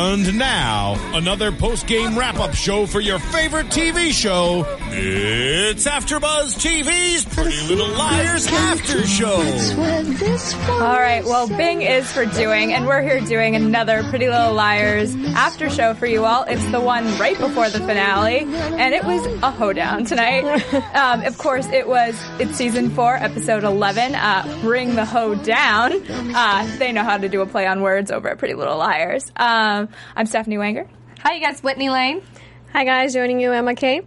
And now, another post-game wrap-up show for your favorite TV show. It's AfterBuzz TV's Pretty Little Liars After Show. All right, well, Bing is for doing, and we're here doing another Pretty Little Liars after show for you all. It's the one right before the finale, and it was a hoedown tonight. Um, of course, it was, it's season four, episode 11, uh, Bring the Hoe Down. Uh, they know how to do a play on words over at Pretty Little Liars. Um, I'm Stephanie Wanger. Hi, you guys. Whitney Lane. Hi guys, joining you, Emma Kay.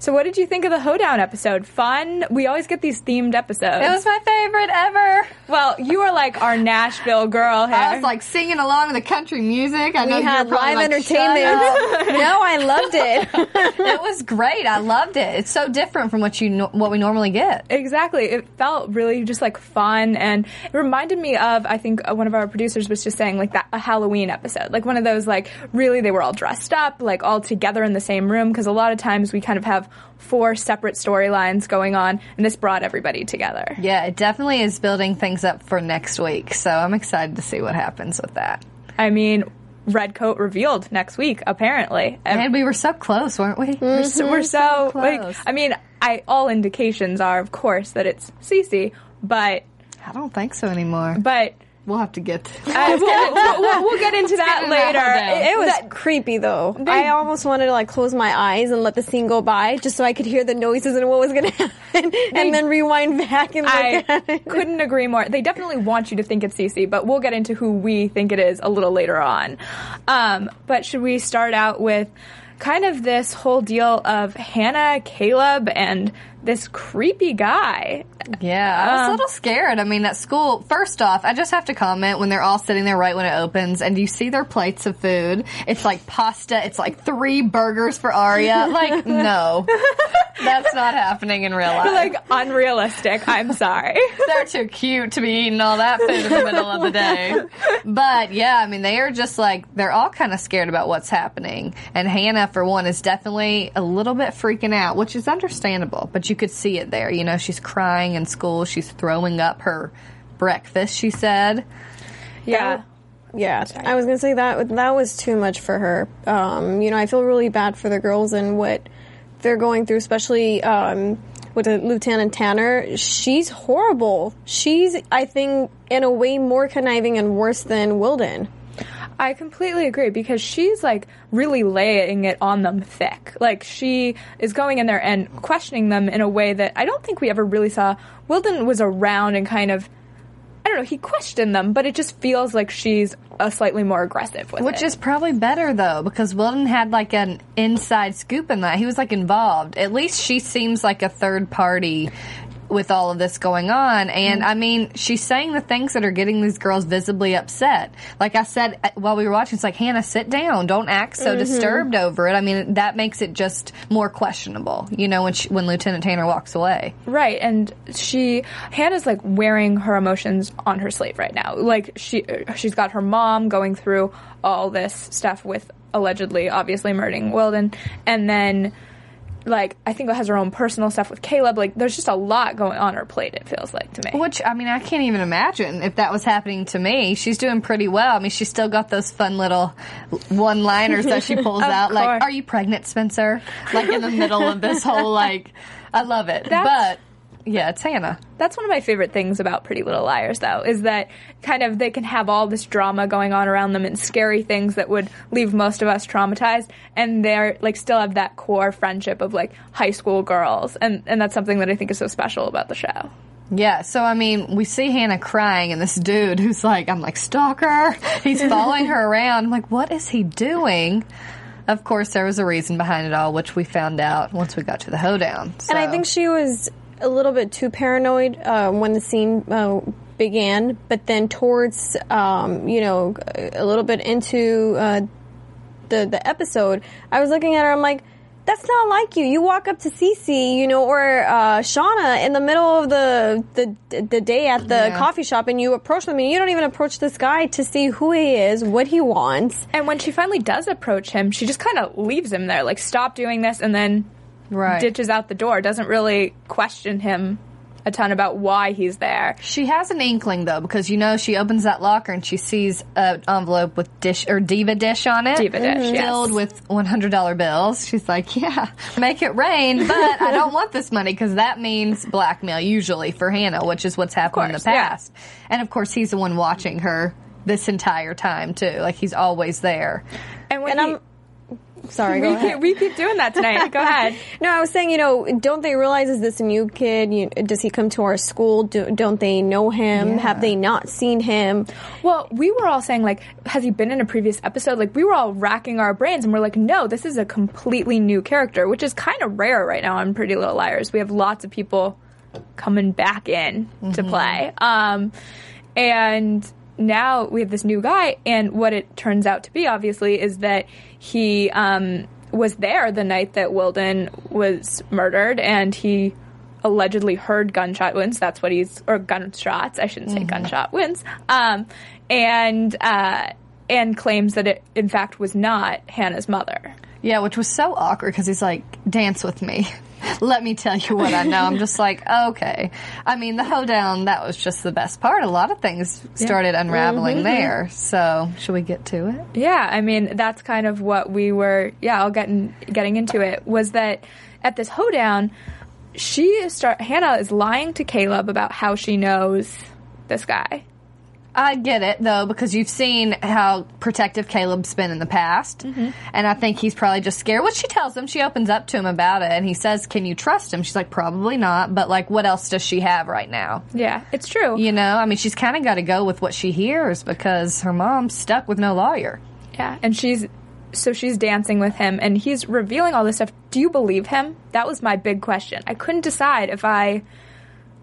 So, what did you think of the hoedown episode? Fun? We always get these themed episodes. It was my favorite ever. well, you are like our Nashville girl here. I was like singing along to the country music. I know We you had live like, entertainment. no, I loved it. it was great. I loved it. It's so different from what you no- what we normally get. Exactly. It felt really just like fun and it reminded me of, I think uh, one of our producers was just saying like that, a Halloween episode. Like one of those like really they were all dressed up, like all together in the same room because a lot of times we kind of have four separate storylines going on and this brought everybody together. Yeah, it definitely is building things up for next week. So I'm excited to see what happens with that. I mean, Redcoat revealed next week, apparently. And we were so close, weren't we? we're so, we're mm-hmm. so, like, close. I mean, I all indications are, of course, that it's Cece, but, I don't think so anymore. but, We'll have to get. uh, we'll, we'll, we'll, we'll get into that get into that later. one It was That- creepy though. I almost wanted to like close my eyes and let the scene go by just so I could hear the noises and what was going to happen and then rewind back and look I at it. couldn't agree more. They definitely want you to think it's Cece, but we'll get into who we think it is a little later on. Um, but should we start out with kind of this whole deal of Hannah, Caleb, and this creepy guy? Yeah, I was a little scared. I mean, at school, first off, I just have to comment when they're all sitting there right when it opens and you see their plates of food. It's like pasta, it's like three burgers for Aria. Like, no. That's not happening in real life. Like unrealistic. I'm sorry. they're too cute to be eating all that food in the middle of the day. But yeah, I mean, they are just like, they're all kind of scared about what's happening. And Hannah, for one, is definitely a little bit freaking out, which is understandable, but you could see it there. You know, she's crying in school, she's throwing up her breakfast, she said. Yeah. Yeah, I was gonna say that that was too much for her. Um, you know, I feel really bad for the girls and what they're going through, especially um, with Lieutenant Tanner. She's horrible. She's, I think, in a way more conniving and worse than Wilden. I completely agree because she's like really laying it on them thick. Like she is going in there and questioning them in a way that I don't think we ever really saw. Wilden was around and kind of, I don't know, he questioned them, but it just feels like she's a slightly more aggressive with Which it. is probably better though, because Wilden had like an inside scoop in that. He was like involved. At least she seems like a third party with all of this going on. And mm-hmm. I mean, she's saying the things that are getting these girls visibly upset. Like I said uh, while we were watching, it's like, Hannah, sit down. Don't act so mm-hmm. disturbed over it. I mean, that makes it just more questionable, you know, when she, when Lieutenant Tanner walks away. Right, and she Hannah's like wearing her emotions on her sleeve right now. Like she uh, she's got her mom going through all this stuff with allegedly obviously murdering Wilden and then like I think it has her own personal stuff with Caleb. Like there's just a lot going on her plate. It feels like to me. Which I mean, I can't even imagine if that was happening to me. She's doing pretty well. I mean, she's still got those fun little one-liners that she pulls out, like "Are you pregnant, Spencer?" Like in the middle of this whole like, I love it. That's- but yeah, it's Hannah. That's one of my favorite things about Pretty Little Liars, though, is that kind of they can have all this drama going on around them and scary things that would leave most of us traumatized, and they're like still have that core friendship of like high school girls, and and that's something that I think is so special about the show. Yeah, so I mean, we see Hannah crying, and this dude who's like, I'm like, stalker. He's following her around. I'm like, what is he doing? Of course, there was a reason behind it all, which we found out once we got to the hoedown. And I think she was a little bit too paranoid uh, when the scene uh, began, but then towards, um, you know, a little bit into uh, the the episode, I was looking at her. I'm like. That's not like you. You walk up to Cece, you know, or uh, Shauna in the middle of the the, the day at the Yeah. coffee shop, and you approach them, and you don't even approach this guy to see who he is, what he wants. And when she finally does approach him, she just kind of leaves him there, like stop doing this, and then right. ditches out the door. Doesn't really question him a ton about why he's there. She has an inkling though, because you know she opens that locker and she sees an envelope with dish or diva dish on it, Diva dish, yes. filled with one hundred dollar bills. She's like, "Yeah, make it rain," but I don't want this money because that means blackmail usually for Hannah, which is what's happened in the course, yeah. past. And of course, he's the one watching her this entire time too. Like he's always there. And when And he, I'm sorry. We, keep, we keep doing that tonight. Go ahead. No, I was saying, you know, don't they realize is this a new kid? You, does he come to our school? Do, don't they know him? Yeah. Have they not seen him? Well, we were all saying like, has he been in a previous episode? Like, we were all racking our brains, and we're like, no, this is a completely new character, which is kind of rare right now on Pretty Little Liars. We have lots of people coming back in to play, um, and now we have this new guy. And what it turns out to be, obviously, is that he um, was there the night that Wilden was murdered, and he allegedly heard gunshot wounds. That's what he's or gunshots. I shouldn't say gunshot wounds. Um, and uh, and claims that it in fact was not Hannah's mother. Yeah, which was so awkward because he's like, dance with me. Let me tell you what I know. I'm just like, okay. I mean, the hoedown, that was just the best part. A lot of things started unraveling mm-hmm. there. So, should we get to it? Yeah, I mean that's kind of what we were. Yeah, I'll get in, getting into it was that at this hoedown, she start Hannah is lying to Caleb about how she knows this guy. I get it though because you've seen how protective Caleb's been in the past, mm-hmm. and I think he's probably just scared. What she tells him, she opens up to him about it, and he says, "Can you trust him?" She's like, "Probably not," but like, what else does she have right now? Yeah, it's true. You know, I mean, she's kind of got to go with what she hears because her mom's stuck with no lawyer. Yeah, and she's so she's dancing with him and he's revealing all this stuff. Do you believe him? That was my big question. I couldn't decide if I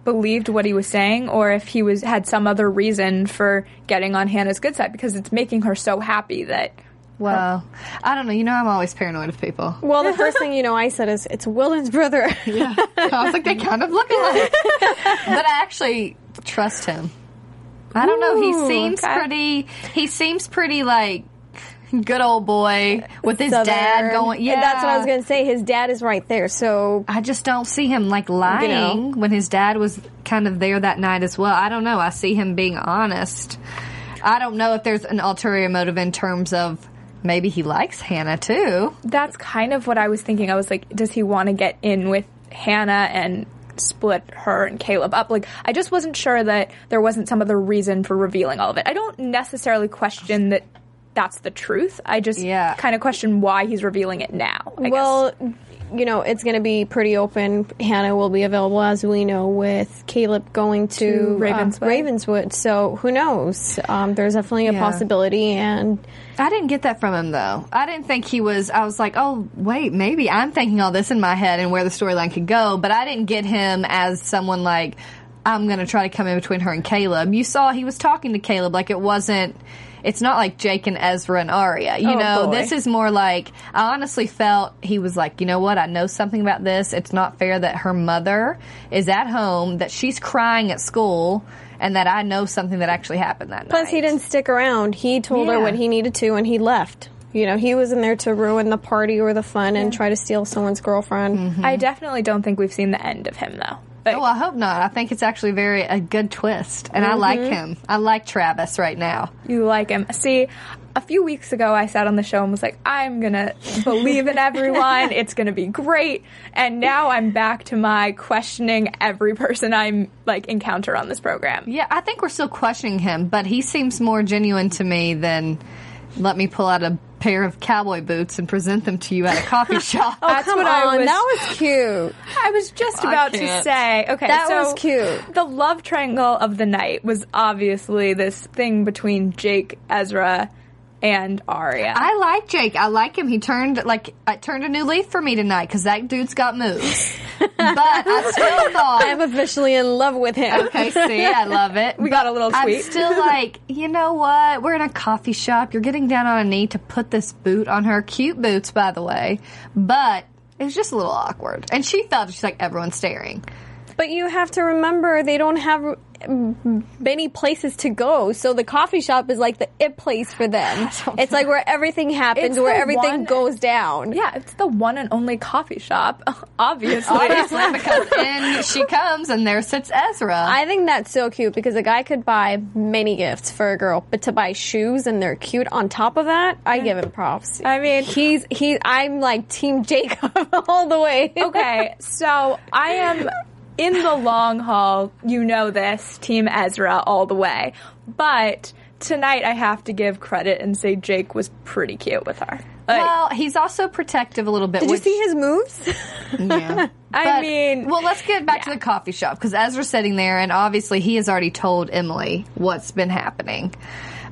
believed what he was saying or if he was had some other reason for getting on Hannah's good side because it's making her so happy that Well, I don't know. You know, I'm always paranoid of people. Well, the first thing you know, I said is it's Wilden's brother. Yeah. I was like, they kind of look alike. but I actually trust him. I don't know. He seems okay. pretty, he seems pretty like good old boy with his dad going. Yeah. that's what I was going to say. His dad is right there, so I just don't see him like lying when his dad was kind of there that night as well. I don't know. I see him being honest. I don't know if there's an ulterior motive in terms of maybe he likes Hannah too. that's kind of what I was thinking. I was like, does he want to get in with Hannah and split her and Caleb up? Like, I just wasn't sure that there wasn't some other reason for revealing all of it. I don't necessarily question that that's the truth. I just Yeah. kind of question why he's revealing it now. I well, you know, it's going to be pretty open. Hannah will be available, as we know, with Caleb going to, To uh, Ravenswood. Ravenswood. So who knows? Um, there's definitely a Yeah. possibility, and I didn't get that from him though. I didn't think he was. I was like, oh wait, maybe I'm thinking all this in my head and where the storyline could go, but I didn't get him as someone like I'm going to try to come in between her and Caleb. You saw he was talking to Caleb like it wasn't. It's not like Jake and Ezra and Aria. You Oh, know, boy. this is more like I honestly felt he was like, you know what? I know something about this. It's not fair that her mother is at home, that she's crying at school, and that I know something that actually happened that night. plus he didn't stick around. He told her Yeah. what he needed to, and he left. You know, he was in there to ruin the party or the fun and try to steal someone's girlfriend. I definitely don't think we've seen the end of him though. Like, Oh, I hope not. I think it's actually very a good twist, and I like mm-hmm. him. I like Travis right now. you like him. See, a few weeks ago I sat on the show and was like, I'm gonna believe in everyone. It's gonna be great. And now I'm back to my questioning every person I'm like encounter on this program. Yeah, I think we're still questioning him, but he seems more genuine to me than let me pull out a pair of cowboy boots and present them to you at a coffee shop. Oh, That's Come what on, I was. that was cute. I was just I about to can't. say. Okay, That so was cute. The love triangle of the night was obviously this thing between Jake, Ezra, and Aria. I like Jake. I like him. He turned like I turned a new leaf for me tonight because that dude's got moves. But I still thought I'm officially in love with him. Okay, see, I love it. We got a little I'm still like, you know what? We're in a coffee shop. You're getting down on a knee to put this boot on her. Cute boots, by the way. But it was just a little awkward. And she felt she's like everyone's staring. But you have to remember they don't have many places to go, so the coffee shop is like the it place for them. It's like where everything happens, It's where everything one- goes down. yeah, it's the one and only coffee shop, obviously. Obviously, because in she comes and there sits Ezra. I think that's so cute because a guy could buy many gifts for a girl, but to buy shoes and they're cute on top of that, I give him props. I mean- he's he. I'm like Team Jacob all the way. okay, so I am in the long haul, you know this, Team Ezra all the way. But tonight I have to give credit and say Jake was pretty cute with her. Like, well, he's also protective a little bit. Did you see his moves? Yeah. I But- mean, well, let's get back to the coffee shop because Ezra's sitting there, and obviously he has already told Emily what's been happening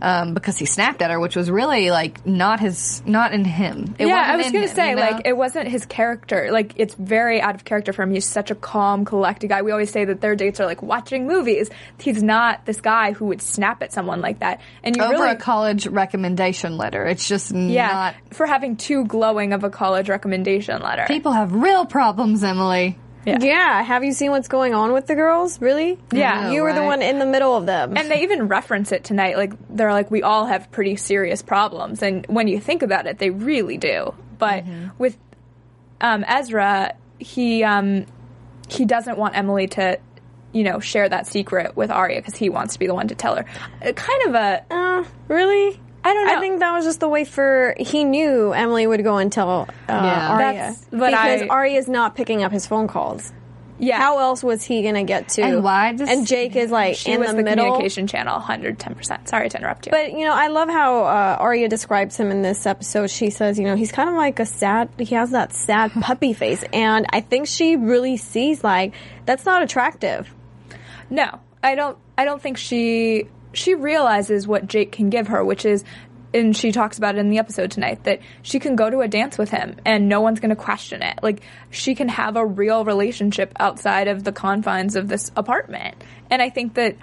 um, because he snapped at her, which was really like not his, not in him. It yeah, I was gonna him, say you know? like it wasn't his character. Like it's very out of character for him. He's such a calm, collected guy. We always say that their dates are like watching movies. He's not this guy who would snap at someone like that. And you over really, a college recommendation letter. It's just yeah, not. for having too glowing of a college recommendation letter. People have real problems, Emily. Yeah. Have you seen what's going on with the girls? Really? Yeah. You were the one in the middle of them. And they even reference it tonight. Like they're like, we all have pretty serious problems, and when you think about it, they really do. But with um, Ezra, he um, he doesn't want Emily to, you know, share that secret with Aria because he wants to be the one to tell her. Uh, kind of a Uh, really? I don't know. I think that was just the way for he knew Emily would go and tell uh, Yeah. Aria That's what because I- Aria's not picking up his phone calls. yeah. How else was he gonna get to? And why does- and Jake is like she in was the, the, middle. communication channel, hundred ten percent. Sorry to interrupt you. But you know, I love how uh, Aria describes him in this episode. She says, you know, he's kind of like a sad. He has that sad puppy face, and I think she really sees like that's not attractive. No, I don't. I don't think she she realizes what Jake can give her, which is, and she talks about it in the episode tonight that she can go to a dance with him and no one's going to question it. Like she can have a real relationship outside of the confines of this apartment, and I think that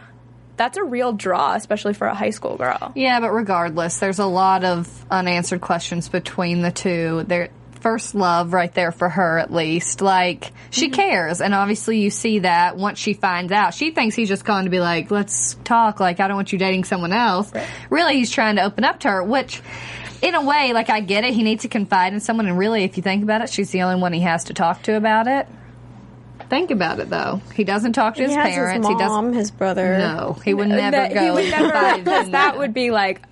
that's a real draw, especially for a high school girl. Yeah, but regardless, there's a lot of unanswered questions between the two. Their first love right there for her at least. Like she Mm-hmm. cares and obviously you see that once she finds out. She thinks he's just going to be like, "Let's talk. Like I don't want you dating someone else." Really, he's trying to open up to her, which in a way, like I get it. He needs to confide in someone and really if you think about it, she's the only one he has to talk to about it. Think about it though. He doesn't talk to his parents. his he doesn't mom, his brother. No, he would never That- go. he would never that would be like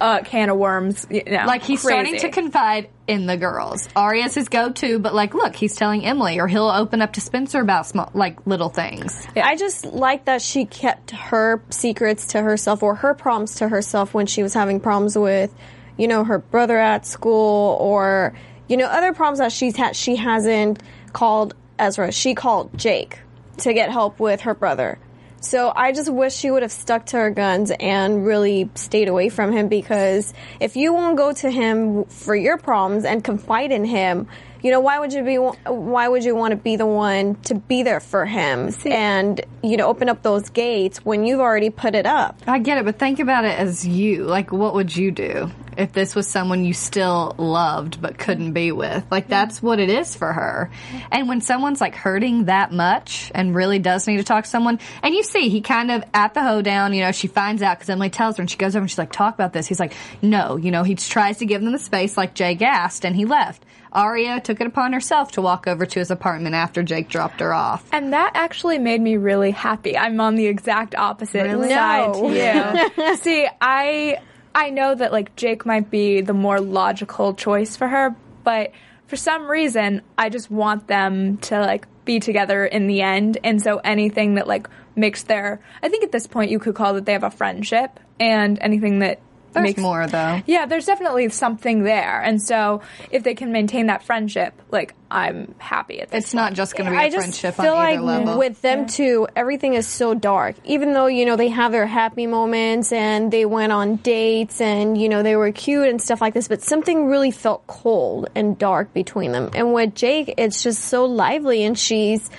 a can of worms. You know, Like he's starting to confide in the girls. Aria's his go-to, but like, look, he's telling Emily, or he'll open up to Spencer about small, like little things. I just like that she kept her secrets to herself or her problems to herself when she was having problems with, you know, her brother at school or, you know, other problems that she's had. She hasn't called Ezra. She called Jake to get help with her brother. So I just wish she would have stuck to her guns and really stayed away from him because if you won't go to him for your problems and confide in him, You know, why would you be? Why would you want to be the one to be there for him and you know open up those gates when you've already put it up? I get it, but think about it as you. Like, what would you do if this was someone you still loved but couldn't be with? Like, that's what it is for her. And when someone's like hurting that much and really does need to talk to someone, and you see, he kind of at the hoedown, you know, she finds out because Emily tells her and she goes over and she's like, talk about this. He's like, no, you know, he tries to give them the space like Jay gassed and he left. Aria took it upon herself to walk over to his apartment after Jake dropped her off. And that actually made me really happy. I'm on the exact opposite Really? side No. to you. See, I I know that like Jake might be the more logical choice for her, but for some reason, I just want them to like be together in the end. And so anything that like makes their I think at this point you could call that they have a friendship and anything that There's makes more though. yeah, there's definitely something there. And so if they can maintain that friendship, like I'm happy at this. It's not just going to be a I just friendship feel on either like level. with them too, everything is so dark. Even though you know they have their happy moments and they went on dates and you know they were cute and stuff like this, but something really felt cold and dark between them. And with Jake, it's just so lively and she's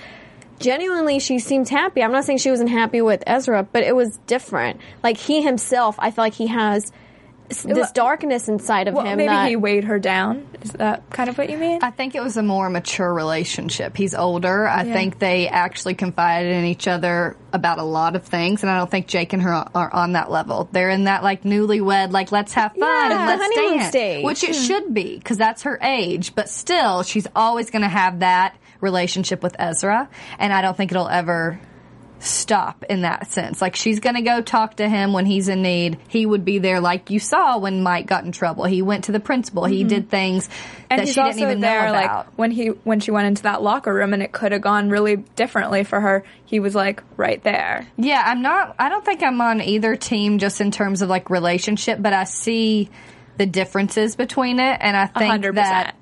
genuinely she seems happy. I'm not saying she wasn't happy with Ezra, but it was different. Like he himself, I feel like he has s- this darkness inside of well, him. maybe that, he weighed her down. Is that kind of what you mean? I think it was a more mature relationship. He's older. I think they actually confided in each other about a lot of things, and I don't think Jake and her are on that level. They're in that like newlywed, like let's have fun Yeah, and let's honeymoon dance, stage. which it hmm. should be because that's her age. But still, she's always going to have that relationship with Ezra, and I don't think it'll ever stop in that sense. Like she's going to go talk to him when he's in need. He would be there, like you saw when Mike got in trouble. He went to the principal. He did things Mm-hmm. and that she didn't even there, know about. like when he when she went into that locker room, and it could have gone really differently for her. He was like right there. Yeah, I'm not. I don't think I'm on either team just in terms of like relationship, but I see the differences between it, and I think 100%. that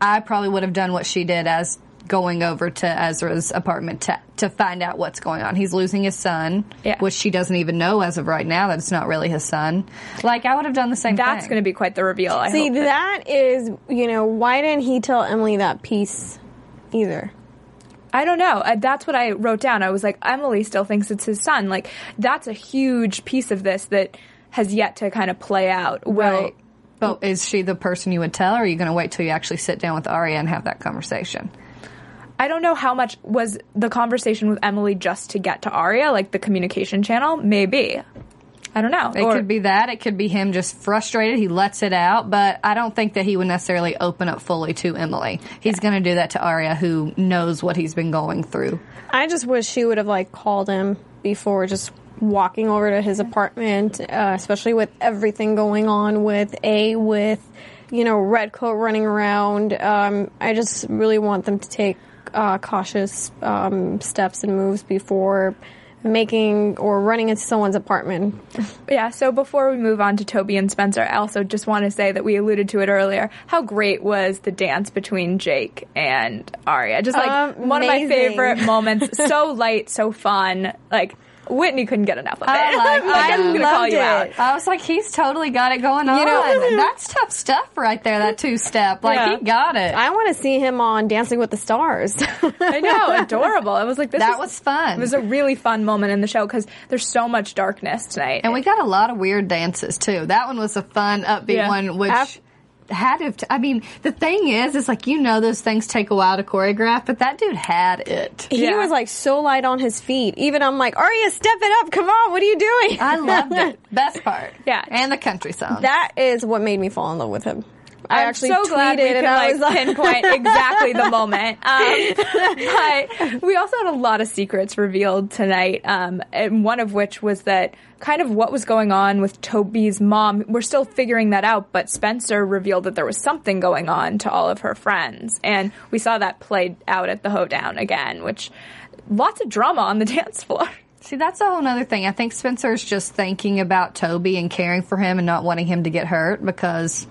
I probably would have done what she did as going over to Ezra's apartment to, to find out what's going on. He's losing his son, Yeah. which she doesn't even know as of right now that it's not really his son. Like I would have done the same thing. That's going to be quite the reveal. I See, hope that- that is, you know, why didn't he tell Emily that piece either? I don't know. Uh, That's what I wrote down. I was like, Emily still thinks it's his son. Like that's a huge piece of this that has yet to kind of play out. Well, Right. But is she the person you would tell, or are you going to wait till you actually sit down with Aria and have that conversation? I don't know how much was the conversation with Emily just to get to Aria, like the communication channel. Maybe. I don't know. It Or- could be that. It could be him just frustrated. He lets it out, but I don't think that he would necessarily open up fully to Emily. He's going to do that to Aria, who knows what he's been going through. I just wish she would have like called him before just walking over to his apartment, uh, especially with everything going on with A with you know Redcoat running around. Um, I just really want them to take uh, cautious um, steps and moves before making or running into someone's apartment. Yeah, so before we move on to Toby and Spencer, I also just want to say that we alluded to it earlier. How great was the dance between Jake and Aria? Just like one of my favorite moments. So light, so fun. Like Whitney couldn't get enough of oh it. I like Like, I'm I gonna call loved you it. out. I was like, he's totally got it going on. know- That's tough stuff right there, that two step. Like, Yeah. he got it. I want to see him on Dancing with the Stars. I know, adorable. I was like, this that is- was fun. It was a really fun moment in the show because there's so much darkness tonight. and we got a lot of weird dances, too. That one was a fun, upbeat Yeah. one, which. Af- had to, I mean, the thing is, it's like you know those things take a while to choreograph, but that dude had it. he Yeah. was like so light on his feet. Even I'm like, Aria, step it up. Come on, what are you doing? I loved it. Best part. Yeah. And the country song. That is what made me fall in love with him. I I'm actually so tweeted glad we could like, like, pinpoint exactly the moment. Um, but we also had a lot of secrets revealed tonight, um, and one of which was that kind of what was going on with Toby's mom. We're still figuring that out, but Spencer revealed that there was something going on to all of her friends, and we saw that played out at the hoedown again, which lots of drama on the dance floor. See, that's a whole other thing. I think Spencer's just thinking about Toby and caring for him and not wanting him to get hurt because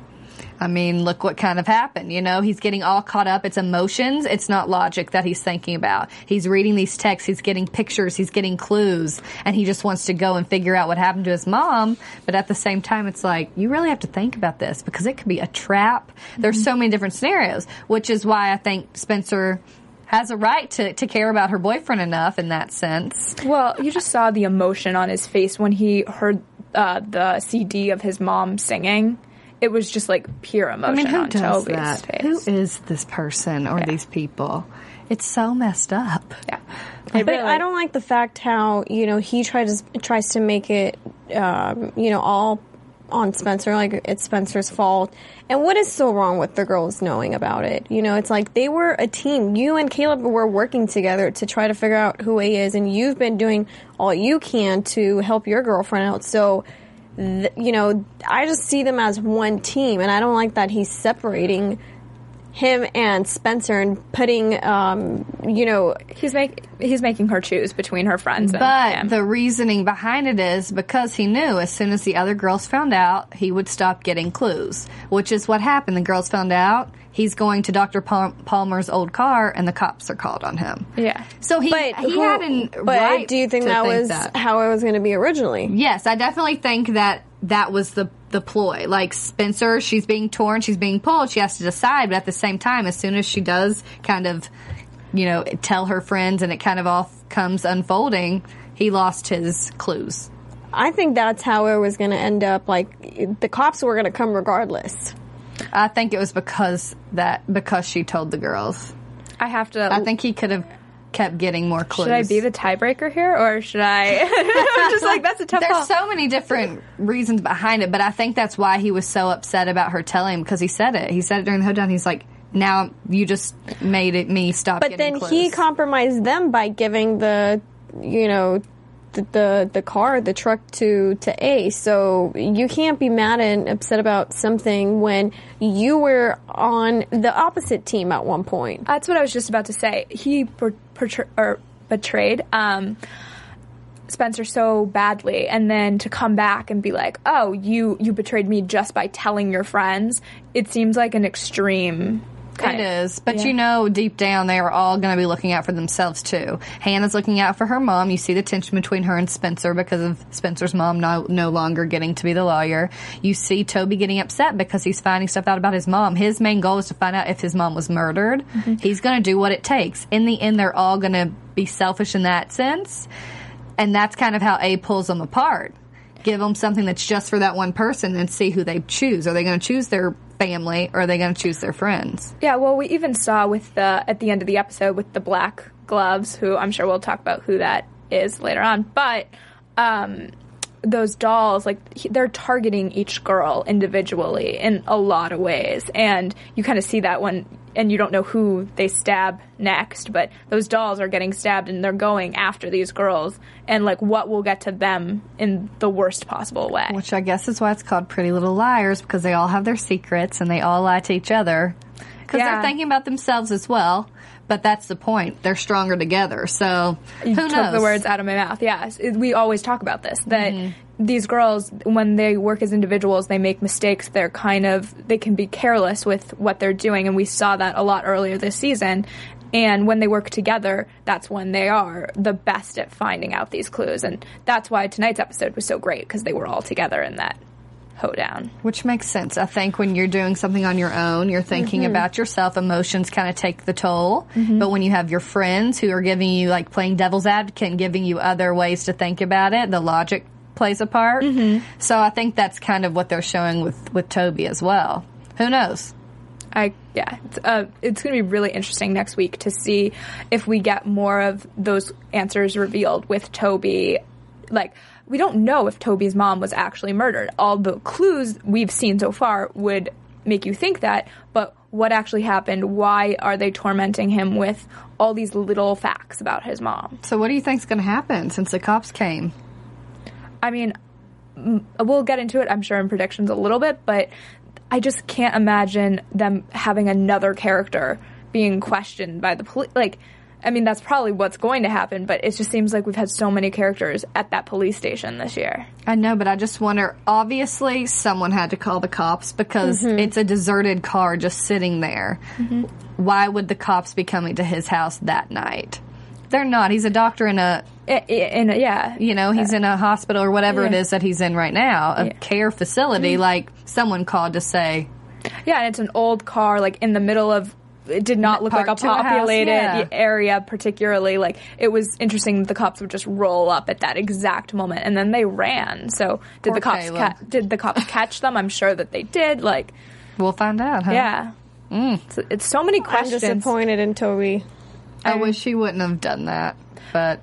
I mean, look what kind of happened. You know, he's getting all caught up. It's emotions. It's not logic that he's thinking about. He's reading these texts. He's getting pictures. He's getting clues and he just wants to go and figure out what happened to his mom. But at the same time, it's like, you really have to think about this because it could be a trap. There's so many different scenarios, which is why I think Spencer has a right to, to care about her boyfriend enough in that sense. Well, you just saw the emotion on his face when he heard uh, the CD of his mom singing. It was just like pure emotion I emotion mean, who on does Toby's that? face. Who is this person or Yeah. these people? It's so messed up. yeah. But I don't like the fact how you know he tries tries to make it um, you know all on Spencer like it's Spencer's fault. And what is so wrong with the girls knowing about it? You know, it's like they were a team. You and Caleb were working together to try to figure out who he is, and you've been doing all you can to help your girlfriend out. So. Th- you know, I just see them as one team, and I don't like that he's separating him and Spencer and putting, um, you know, He's make he's making her choose between her friends and But him. the reasoning behind it is because he knew as soon as the other girls found out, he would stop getting clues, which is what happened. The girls found out he's going to Dr. Pal- Palmer's old car, and the cops are called on him. yeah. So he, But he who- had an but right do you think to that was that. how it was going to be originally? Yes, I definitely think that that was the the ploy. Like Spencer, she's being torn, she's being pulled, she has to decide, but at the same time, as soon as she does kind of, you know, tell her friends and it kind of all comes unfolding, he lost his clues. I think that's how it was going to end up. Like the cops were going to come regardless. I think it was because that because she told the girls. I have to. I think he could have kept getting more clues. should I be the tiebreaker here, or should I? I'm just like that's a tough. There's call. so many different reasons behind it, but I think that's why he was so upset about her telling him because he said it. He said it during the hoedown. He's like, "Now you just made it me stop." But then clues. he compromised them by giving the, you know, the, the the car, the truck to to A. So you can't be mad and upset about something when you were on the opposite team at one point. That's what I was just about to say. He per- betrayed um, Spencer so badly, and then to come back and be like, "Oh, you you betrayed me just by telling your friends." It seems like an extreme. Kind It of- is, but Yeah. you know, deep down, they are all going to be looking out for themselves too. Hannah's looking out for her mom. You see the tension between her and Spencer because of Spencer's mom no, no longer getting to be the lawyer. You see Toby getting upset because he's finding stuff out about his mom. His main goal is to find out if his mom was murdered. Mm-hmm. He's going to do what it takes. In the end, they're all going to be selfish in that sense, and that's kind of how A pulls them apart. Give them something that's just for that one person and see who they choose. Are they going to choose their family or are they going to choose their friends? Yeah, well, we even saw with the at the end of the episode with the black gloves, who I'm sure we'll talk about who that is later on. But um, those dolls, like they're targeting each girl individually in a lot of ways, and you kind of see that when. And you don't know who they stab next, but those dolls are getting stabbed and they're going after these girls, and like what will get to them in the worst possible way. Which I guess is why it's called Pretty Little Liars because they all have their secrets and they all lie to each other. Because Yeah. they're thinking about themselves as well. But that's the point. They're stronger together. So who You knows? took the words out of my mouth. Yes, we always talk about this that Mm-hmm. these girls, when they work as individuals, they make mistakes. They're kind of they can be careless with what they're doing, and we saw that a lot earlier this season. And when they work together, that's when they are the best at finding out these clues, and that's why tonight's episode was so great because they were all together in that hoedown. Which makes sense. I think when you're doing something on your own, you're thinking Mm-hmm. about yourself. Emotions kind of take the toll. But when you have your friends who are giving you, like playing devil's advocate and giving you other ways to think about it, the logic plays a part. Mm-hmm. So I think that's kind of what they're showing with, with Toby as well. Who knows? I yeah, it's, uh, it's going to be really interesting next week to see if we get more of those answers revealed with Toby. Like we don't know if Toby's mom was actually murdered. All the clues we've seen so far would make you think that, but what actually happened? Why are they tormenting him with all these little facts about his mom? So what do you think's going to happen since the cops came? I mean, we'll get into it, I'm sure, in predictions a little bit, but I just can't imagine them having another character being questioned by the police. Like, I mean, that's probably what's going to happen, but it just seems like we've had so many characters at that police station this year. I know, but I just wonder. Obviously, someone had to call the cops because Mm-hmm. it's a deserted car just sitting there. Why would the cops be coming to his house that night? They're not. He's a doctor in a, I- I- And yeah, you know, he's in a hospital or whatever it Yeah. is that he's in right now, a Yeah. care facility. Mm-hmm. Like someone called to say, yeah, and it's an old car, like in the middle of. It did not look like a Parked to a house, populated yeah. area, particularly. Like it was interesting. that The cops would just roll up at that exact moment, and then they ran. So did Poor the cops? Ca- did the cops catch them? I'm sure that they did. Like, "We'll find out." Huh? yeah, mm. it's, it's so many I'm questions. disappointed in Toby. I wish he wouldn't have done that, but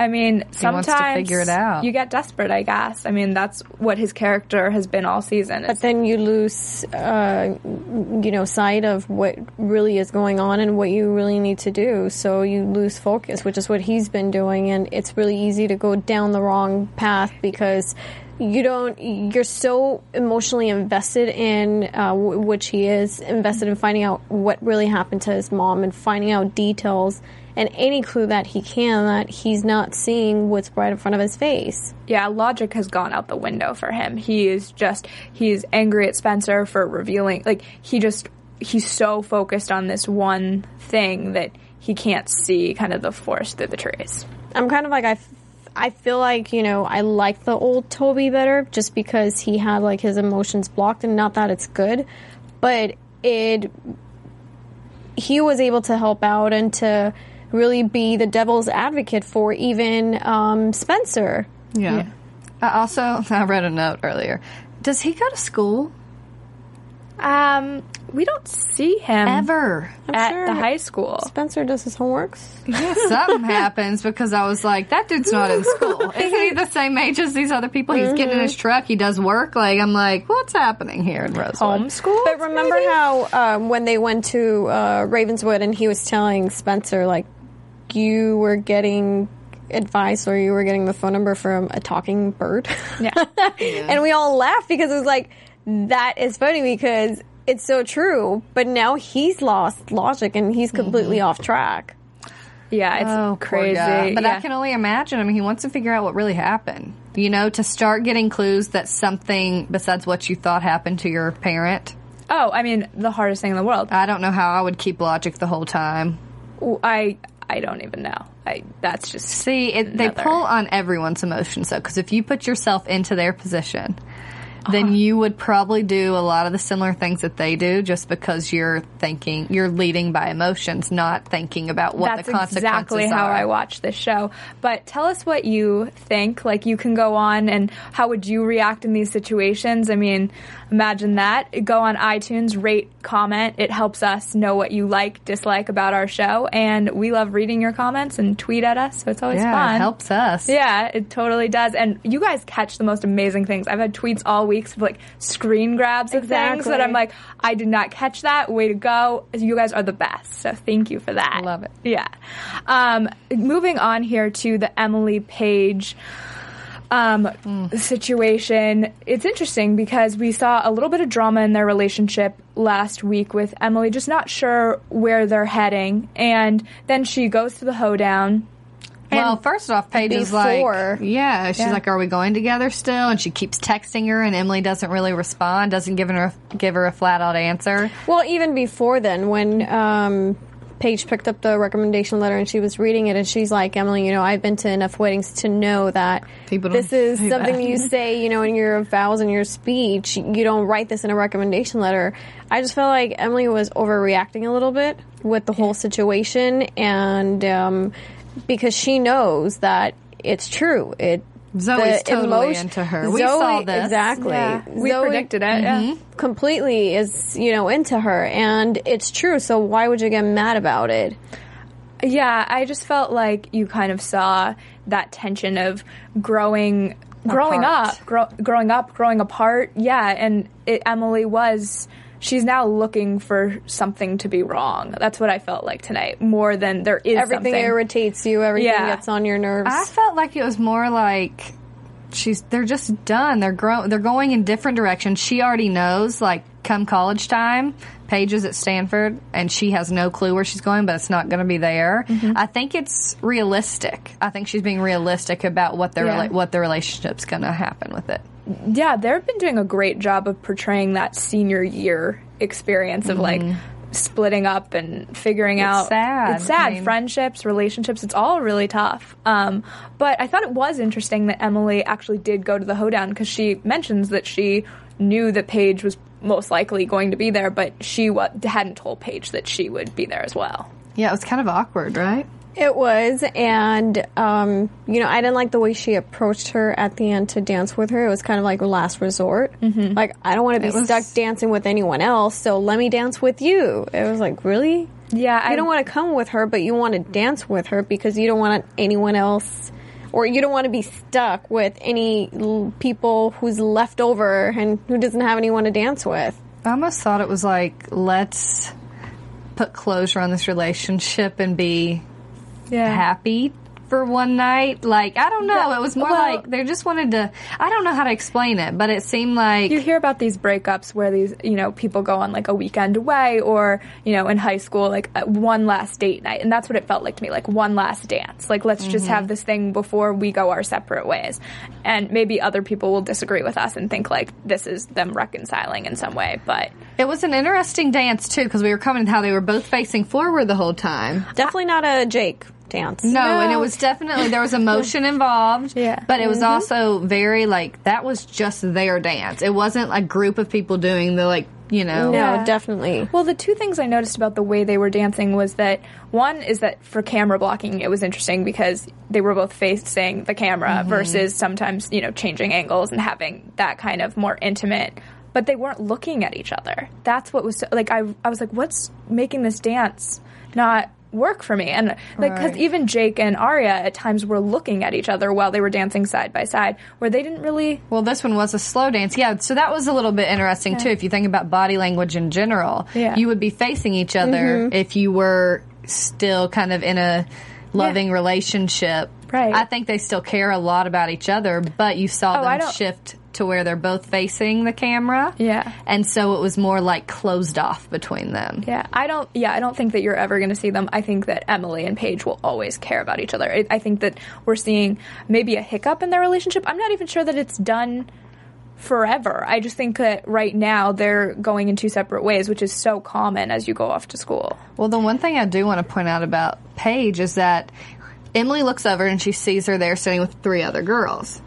I mean, to sometimes figure it out. You get desperate, I guess. I mean, that's what his character has been all season. But then you lose, uh, you know, sight of what really is going on and what you really need to do. So you lose focus, which is what he's been doing, and it's really easy to go down the wrong path because you don't. You're so emotionally invested in uh, w- which he is invested in finding out what really happened to his mom and finding out details and any clue that he can that he's not seeing what's right in front of his face. yeah, logic has gone out the window for him. He is just he's angry at Spencer for revealing like he just he's so focused on this one thing that he can't see kind of the forest through the trees. I'm kind of like I, f- I feel like you know I like the old Toby better just because he had like his emotions blocked and not that it's good, but it he was able to help out and to really be the devil's advocate for even um, Spencer. yeah. I also I read a note earlier. Does he go to school Um, we don't see him ever? at sure. the high school. Spencer does his homeworks. Yeah, something happens because I was like, that dude's not in school. Isn't he the same age as these other people? He's getting in his truck. He does work. Like, I'm like, what's happening here in Rosewood? Homeschool. But remember how um, when they went to uh, Ravenswood and he was telling Spencer like you were getting advice or you were getting the phone number from a talking bird. Yeah. and we all laughed because it was like that is funny because it's so true. But now he's lost logic and he's completely mm-hmm. off track. Yeah, it's Oh, crazy. But yeah. I can only imagine. I mean, he wants to figure out what really happened. You know, to start getting clues that something besides what you thought happened to your parent. Oh, I mean, the hardest thing in the world. I don't know how I would keep logic the whole time. I I don't even know. I that's just See, it, they Another. pull on everyone's emotions though, because if you put yourself into their position, then uh-huh. you would probably do a lot of the similar things that they do, just because you're thinking you're leading by emotions, not thinking about what that's the consequences exactly how are. I watch this show. But tell us what you think. Like you can go on and how would you react in these situations? I mean, imagine that. Go on iTunes, rate, comment. It helps us know what you like, dislike about our show, and we love reading your comments and tweet at us. So it's always yeah, fun. it helps us. Yeah, it totally does. And you guys catch the most amazing things. I've had tweets all week of like screen grabs of things that I'm like, I did not catch that. Way to go. You guys are the best. So thank you for that. Love it. Yeah. Um, moving on here to the Emily Paige um, situation. It's interesting because we saw a little bit of drama in their relationship last week with Emily, just not sure where they're heading. And then she goes to the hoedown. Well, first off, Paige is Before- like, yeah, she's Yeah. like, "Are we going together still?" And she keeps texting her, and Emily doesn't really respond, doesn't give her give her a flat out answer. Well, even before then, when um, Paige picked up the recommendation letter and she was reading it, and she's like, Emily, you know, I've been to enough weddings to know that People don't this is say something that. you say, you know, in your vows and your speech. You don't write this in a recommendation letter. I just felt like Emily was overreacting a little bit with the whole situation, and um, because she knows that it's true. It Zoe's the totally emotion- into her. We Zoe- saw this. exactly. Yeah, we Zoe- predicted it. Yeah. Mm-hmm. completely is you know into her and it's true so why would you get mad about it Yeah, I just felt like you kind of saw that tension of growing, growing Apart. up, grow, growing up, growing apart. Yeah, and it, Emily was. She's now looking for something to be wrong. That's what I felt like tonight, more than there is everything something. irritates you everything Yeah. gets on your nerves I felt like it was more like she's they're just done. They're grow they're going in different directions. She already knows like come college time, Paige is at Stanford and she has no clue where she's going, but it's not going to be there. Mm-hmm. I think it's realistic. I think she's being realistic about what the Yeah. rela- what the relationship's going to happen with it. Yeah, they've been doing a great job of portraying that senior year experience of like splitting up and figuring out. sad. It's sad. I mean- Friendships, relationships, it's all really tough. Um, but I thought it was interesting that Emily actually did go to the hoedown because she mentions that she knew that Paige was most likely going to be there, but she wa- hadn't told Paige that she would be there as well. Yeah, it was kind of awkward, right? It was, and um, you know, I didn't like the way she approached her at the end to dance with her. It was kind of like a last resort. Mm-hmm. Like, I don't want to be was- stuck dancing with anyone else, so let me dance with you. It was like, really? Yeah, You I don't want to come with her, but you want to dance with her because you don't want anyone else, or you don't want to be stuck with any l- people who's left over and who doesn't have anyone to dance with. I almost thought it was like, let's put closure on this relationship and be yeah. happy for one night. Like, I don't know. Yeah, it was more well- like they just wanted to, I don't know how to explain it, but it seemed like. You hear about these breakups where these, you know, people go on like a weekend away or, you know, in high school, like uh, one last date night. And that's what it felt like to me, like one last dance. Like, let's just Mm-hmm. have this thing before we go our separate ways. And maybe other people will disagree with us and think like this is them reconciling in some way. But It was an interesting dance too because we were coming how they were both facing forward the whole time. Definitely not a Jake dance. No, and it was definitely there was emotion involved. Yeah. Mm-hmm. but it was also very like that was just their dance. It wasn't a group of people doing the like you know. No, Yeah. definitely. Well, the two things I noticed about the way they were dancing was that one is that for camera blocking, it was interesting because they were both facing the camera versus sometimes, you know, changing angles and having that kind of more intimate. But they weren't looking at each other. That's what was so, like. I I was like, what's making this dance not work for me? And like, because Right. even Jake and Aria at times were looking at each other while they were dancing side by side, where they didn't really Well, this one was a slow dance. Yeah, so that was a little bit interesting too. If you think about body language in general, Yeah. you would be facing each other mm-hmm. if you were still kind of in a loving relationship. Right. I think they still care a lot about each other, but you saw Oh, them shift to where they're both facing the camera. Yeah. And so it was more like closed off between them. Yeah, I don't. Yeah, I don't think that you're ever going to see them. I think that Emily and Paige will always care about each other. I, I think that we're seeing maybe a hiccup in their relationship. I'm not even sure that it's done forever. I just think that right now they're going in two separate ways, which is so common as you go off to school. Well, the one thing I do want to point out about Paige is that Emily looks over and she sees her there sitting with three other girls.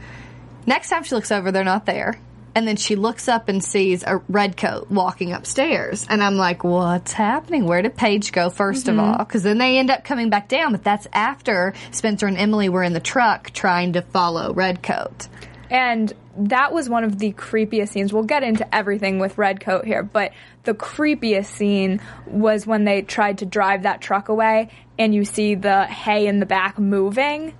Next time she looks over, they're not there. And then she looks up and sees a red coat walking upstairs. And I'm like, what's happening? Where did Paige go 1st of mm-hmm. all? Because then they end up coming back down, but that's after Spencer and Emily were in the truck trying to follow Redcoat. And that was one of the creepiest scenes. We'll get into everything with Redcoat here, but the creepiest scene was when they tried to drive that truck away and you see the hay in the back moving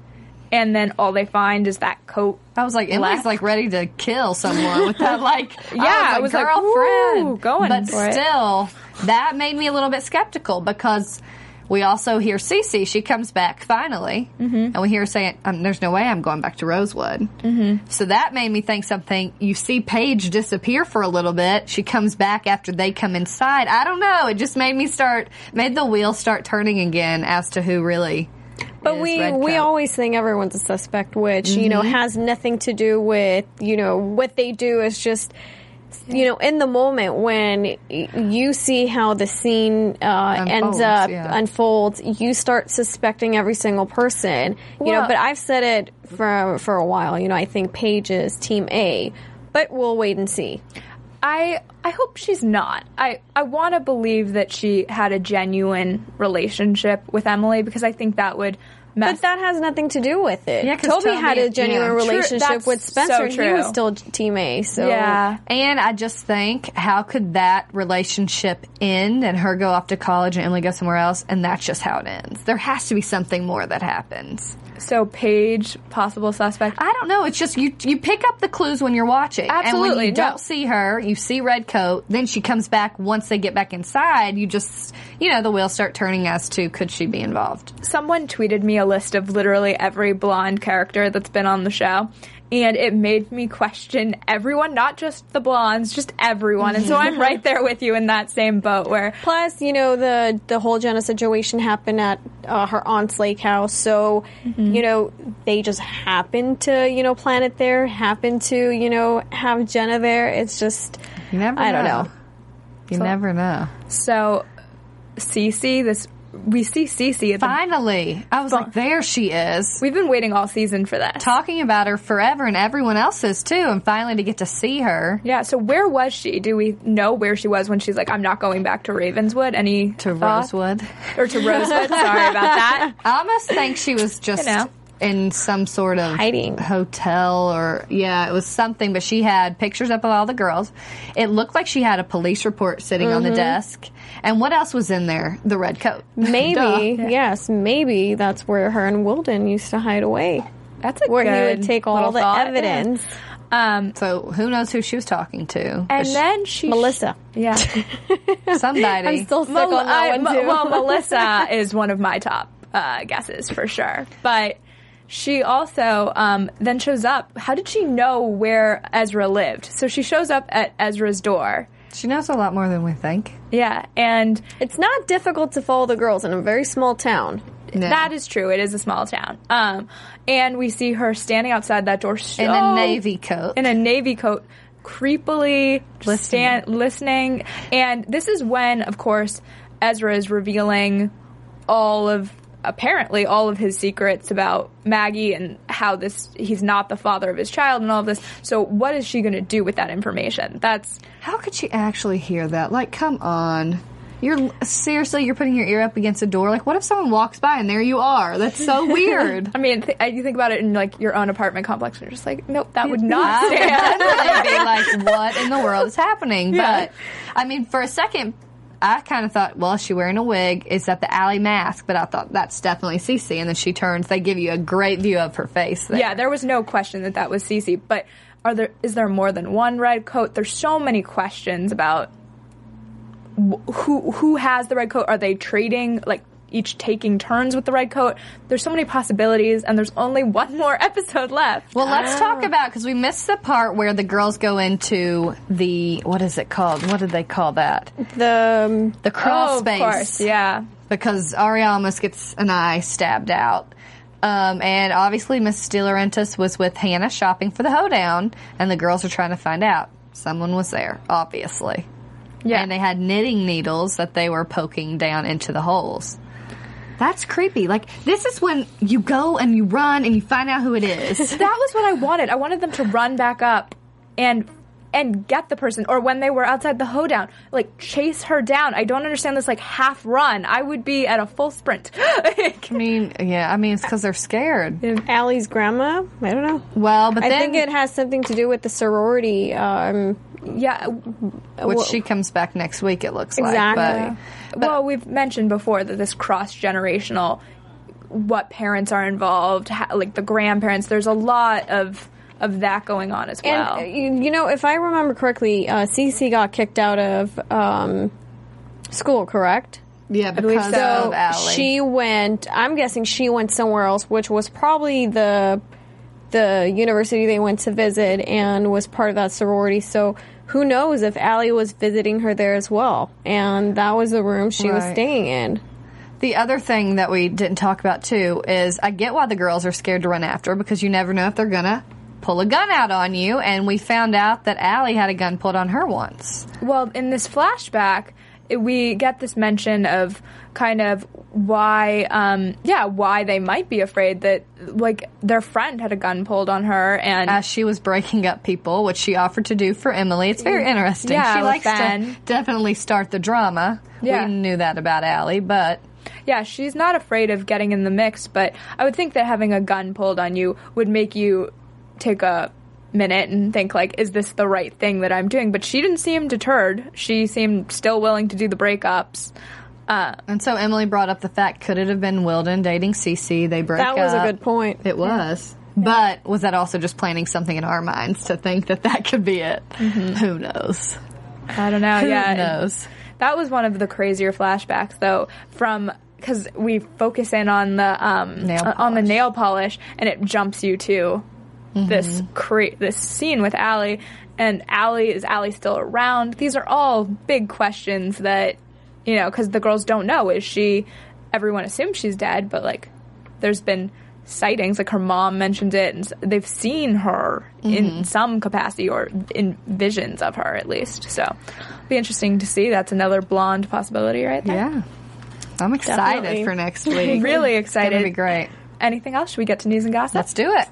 and then all they find is that coat. I was like, Emily's left. like ready to kill someone with that, like, Yeah, I was was like, like, girlfriend, "Ooh, going But for it." still, that made me a little bit skeptical because we also hear Cece. She comes back finally, Mm-hmm. and we hear her saying, um, "There's no way I'm going back to Rosewood." Mm-hmm. So that made me think something. You see Paige disappear for a little bit. She comes back after they come inside. I don't know. It just made me start, made the wheel start turning again as to who really. But we we always think everyone's a suspect, which you know has nothing to do with you know what they do is just you know in the moment when you see how the scene uh, ends up yeah. unfolds, you start suspecting every single person. You know, but I've said it for for a while. You know, I think Paige is Team A, but we'll wait and see. I I hope she's not. I I want to believe that she had a genuine relationship with Emily because I think that would mess But that has nothing to do with it. Yeah, Toby, had a genuine yeah. Relationship that's with Spencer, so and he was still Team A. So yeah. And I just think, how could that relationship end and her go off to college and Emily go somewhere else and that's just how it ends? There has to be something more that happens. So Paige, possible suspect. I don't know. It's just you. You pick up the clues when you're watching, and when Absolutely, you no. don't see her, you see red coat. Then she comes back. Once they get back inside, you just, you know, the wheels start turning as to could she be involved? Someone tweeted me a list of literally every blonde character that's been on the show. And it made me question everyone, not just the blondes, just everyone. And so I'm right there with you in that same boat where Plus, you know, the the whole Jenna situation happened at uh, her aunt's lake house, so Mm-hmm. you know they just happened to you know plan it there, happened to you know have Jenna there. It's just You never I don't know. know. You never know. so Cece, this we see Cece at the Finally, I was like, there she is. We've been waiting all season for that. Talking about her forever, and everyone else is too. And finally, to get to see her Yeah, so where was she? Do we know where she was when she's like, I'm not going back to Ravenswood? Any to thought? Rosewood. Or to Rosewood? Sorry about that. I almost think she was just You know. In some sort of Hiding. hotel or yeah, it was something. But she had pictures up of all the girls. It looked like she had a police report sitting on the Mm-hmm. desk. And what else was in there? The red coat. Maybe yes, maybe that's where her and Wilden used to hide away, That's a good. where he would take all the thought, evidence. yeah. Um, So who knows who she was talking to? and then she Melissa. Yeah. Somebody. I'm still stuck Mel- on that I- one too. Well, Melissa is one of my top uh, guesses for sure. But she also um, then shows up. How did she know where Ezra lived? So she shows up at Ezra's door. she knows a lot more than we think. Yeah, and it's not difficult to follow the girls in a very small town. No. that is true. It is a small town. Um, and we see her standing outside that door so in a navy coat. in a navy coat, creepily Listening. stand, listening. And this is when, of course, Ezra is revealing all of apparently all of his secrets about Maggie and how this he's not the father of his child and all of this. So what is she going to do with that information? That's How could she actually hear that? Like, come on. You're seriously, you're putting your ear up against a door. Like, what if someone walks by and there you are? That's so weird. I mean, th- you think about it in like your own apartment complex, and you're just like, nope, that would not stand. be like, what in the world is happening? Yeah. But I mean, for a second, I kind of thought, well, is she wearing a wig? Is that the alley mask? But I thought that's definitely Cece. And then she turns. They give you a great view of her face. There. Yeah, there was no question that that was Cece. But are there? Is there more than one red coat? There's so many questions about who who has the red coat. Are they trading like? Each taking turns with the red coat. There's so many possibilities, and there's only one more episode left. Well, let's talk about because we missed the part where the girls go into the what is it called? What did they call that? The um, The crawl oh, of space. course, yeah. because Ariel almost gets an eye stabbed out. Um, and obviously, Miss DiLaurentis was with Hannah shopping for the hoedown, and the girls are trying to find out. Someone was there, obviously. Yeah. And they had knitting needles that they were poking down into the holes. That's creepy. Like, this is when you go and you run and you find out who it is. that was what I wanted. I wanted them to run back up and and get the person or when they were outside the hoedown, like chase her down. I don't understand this like half run. I would be at a full sprint. I mean, yeah, I mean, it's because they're scared. Allie's grandma. I don't know. Well, but I then, think it has something to do with the sorority. Um, yeah. which well- she comes back next week, it looks Exactly. like. But, well, we've mentioned before that this cross generational, what parents are involved, ha- like the grandparents. There's a lot of of that going on as well. uh, you, you know, if I remember correctly, uh, Cece got kicked out of um, school. Correct. yeah, believe because so. of Allie. She went. I'm guessing she went somewhere else, which was probably the the university they went to visit and was part of that sorority. So who knows if Allie was visiting her there as well, and that was the room she was staying in. The other thing that we didn't talk about too is I get why the girls are scared to run after because you never know if they're gonna pull a gun out on you. And we found out that Allie had a gun pulled on her once. Well, in this flashback, it- we get this mention of kind of why, um, yeah, why they might be afraid that, like, their friend had a gun pulled on her, and As she was breaking up people, which she offered to do for Emily. It's very interesting. Yeah, she likes to definitely start the drama. Yeah. We knew that about Allie, but yeah, she's not afraid of getting in the mix. But I would think that having a gun pulled on you would make you take a minute and think, like, is this the right thing that I'm doing? But she didn't seem deterred. She seemed still willing to do the breakups. Uh, and so Emily brought up the fact could it have been Wilden dating Cece? They break That was a good point. It was. But was that also just planning something in our minds to think that that could be it? Who knows? I don't know. Yeah. Who yeah, knows? That was one of the crazier flashbacks, though, from because we focus in on the um, Nail uh, on the nail polish, and it jumps you to this mm-hmm. cra- this scene with Allie, and Allie is Allie still around? These are all big questions that you know because the girls don't know. Is she? Everyone assumes she's dead, but like there's been sightings like her mom mentioned it and they've seen her in mm-hmm. some capacity or in visions of her at least so be interesting to see that's another blonde possibility right there Yeah. I'm excited Definitely. for next week. really It's excited gonna be great. anything else should we get to news and gossip Let's do it.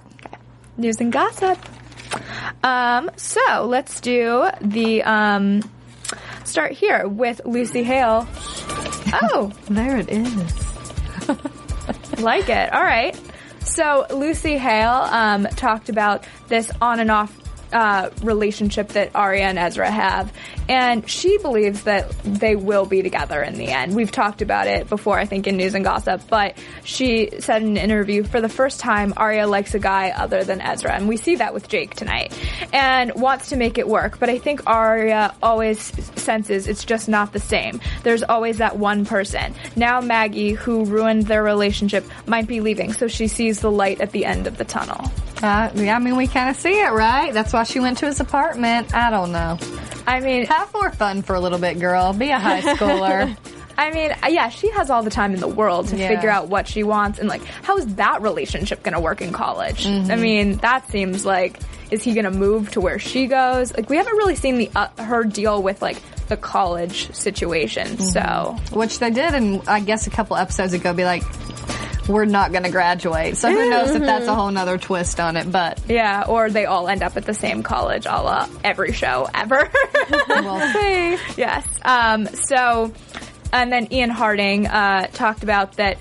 News and gossip um, so let's do the um, start here with lucy hale oh There it is. like it. All right. So Lucy Hale um, talked about this on and off uh, relationship that Aria and Ezra have, and she believes that they will be together in the end. We've talked about it before, I think, in News and Gossip, but she said in an interview, for the first time, Aria likes a guy other than Ezra, and we see that with Jake tonight, and wants to make it work. But I think Aria always senses it's just not the same. There's always that one person. Now Maggie, who ruined their relationship, might be leaving, so she sees the light at the end of the tunnel. Uh, yeah, I mean, we kind of see it, right? That's why she went to his apartment. I don't know. I mean, Have more fun for a little bit, girl. Be a high schooler. I mean, yeah, she has all the time in the world to Yeah. figure out what she wants and like how is that relationship going to work in college? I mean, that seems like is he going to move to where she goes? Like we haven't really seen the uh, her deal with like the college situation. So, Which they did, and I guess a couple episodes ago, be like, we're not going to graduate. So who knows if that's a whole nother twist on it, but yeah, or they all end up at the same college, a la every show ever. we'll see. Yes. Um, so, and then Ian Harding uh, talked about that.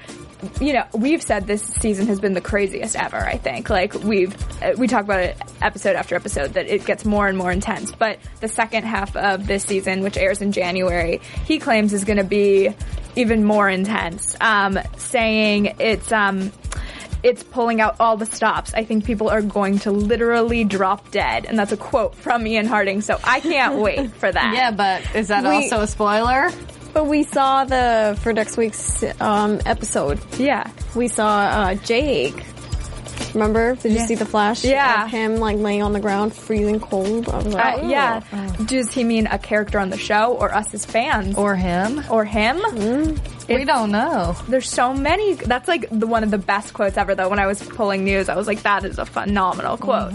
You know, we've said this season has been the craziest ever. I think, like we've uh, we talk about it episode after episode that it gets more and more intense. But the second half of this season, which airs in January, he claims is going to be even more intense. Um, saying it's um, it's pulling out all the stops. I think people are going to literally drop dead, and that's a quote from Ian Harding. So I can't wait for that. Yeah, but is that We- also a spoiler? But we saw the for next week's um, episode. Yeah. We saw uh, Jake. Remember? Did you see the flash? Yeah. Of him like laying on the ground, freezing cold. I was like, Uh, oh. yeah. Does he mean a character on the show or us as fans? Or him? or him? We don't know. There's so many. That's like the, one of the best quotes ever, though. When I was pulling news, I was like, that is a phenomenal quote.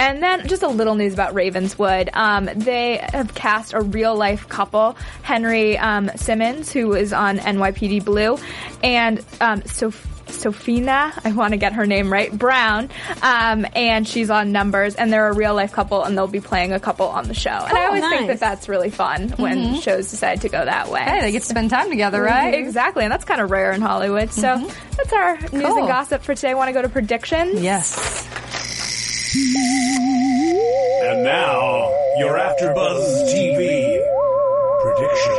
And then just a little news about Ravenswood. Um, they have cast a real life couple, Henry um, Simmons, who is on NYPD Blue, and um, Sophie. Sophina, I want to get her name right, Brown, um, and she's on Numbers, and they're a real life couple, and they'll be playing a couple on the show. And I Oh, always think that that's really fun when shows decide to go that way. Hey, they get to spend time together, right? Exactly, and that's kind of rare in Hollywood. So that's our news and gossip for today. Want to go to predictions? Yes. And now, your AfterBuzz TV predictions.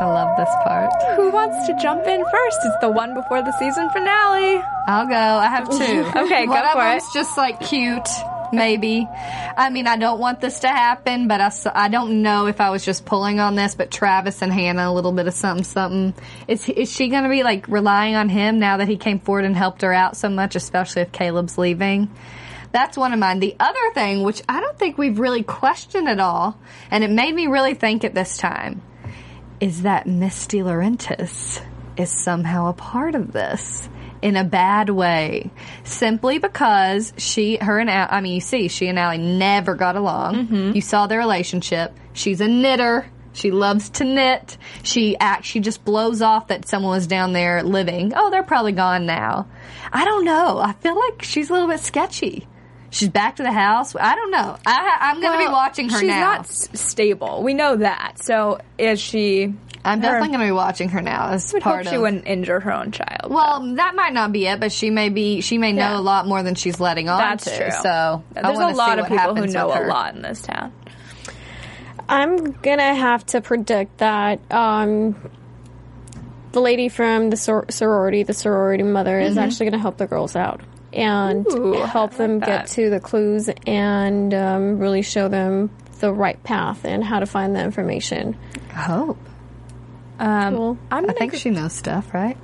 I love this part. Who wants to jump in first? It's the one before the season finale. I'll go. I have two. Okay, go One for it. them's just like cute, maybe. I mean, I don't want this to happen, but I, I don't know if I was just pulling on this, but Travis and Hannah, a little bit of something, something. Is, is she going to be like relying on him now that he came forward and helped her out so much, especially if Caleb's leaving? That's one of mine. The other thing, which I don't think we've really questioned at all, and it made me really think at this time, is that Miss DiLaurentis is somehow a part of this in a bad way, simply because she, her and Al, I mean, you see, she and Allie never got along. Mm-hmm. You saw their relationship. She's a knitter. She loves to knit. She act. She just blows off that someone was down there living. Oh, they're probably gone now. I don't know. I feel like she's a little bit sketchy. She's back to the house. I don't know. I, I'm going to be watching her She's now. not s- stable. We know that. So is she? I'm her- definitely going to be watching her now as I would part hope she of. wouldn't injure her own child. Well, that might not be it, but she may be. She may know Yeah. a lot more than she's letting on that's to. true. So there's wanna a lot see of people who know a lot in this town. I'm gonna have to predict that um, the lady from the sor- sorority, the sorority mother, is actually gonna help the girls out and Ooh, help I them like get to the clues and um, really show them the right path and how to find the information. I hope. Um, Cool. I'm I gonna think go- she knows stuff, right?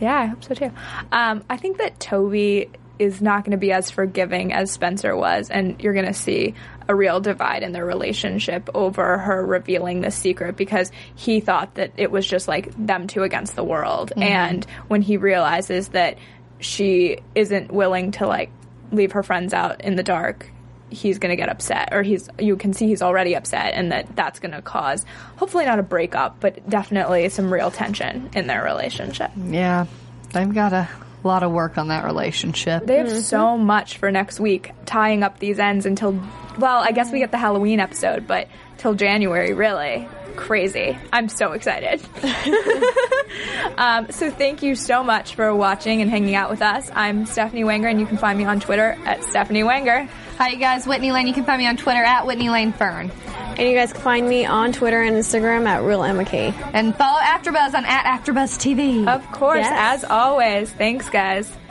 Yeah, I hope so too. Um, I think that Toby is not going to be as forgiving as Spencer was, and you're going to see a real divide in their relationship over her revealing this secret because he thought that it was just like them two against the world. And when he realizes that she isn't willing to like leave her friends out in the dark, he's going to get upset or he's you can see he's already upset and that that's going to cause hopefully not a breakup but definitely some real tension in their relationship. Yeah, they've got a lot of work on that relationship. They have mm-hmm. so much for next week, tying up these ends until, well, I guess we get the Halloween episode, but till January, really. Crazy. I'm so excited. um, so thank you so much for watching and hanging out with us. I'm Stephanie Wanger, and you can find me on Twitter at Stephanie Wanger. Hi, you guys. Whitney Lane. You can find me on Twitter at Whitney Lane Fern. And you guys can find me on Twitter and Instagram at Real Emma K. And follow AfterBuzz on at AfterBuzz TV. Of course, Yes. as always. Thanks, guys.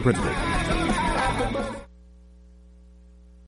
interpretable.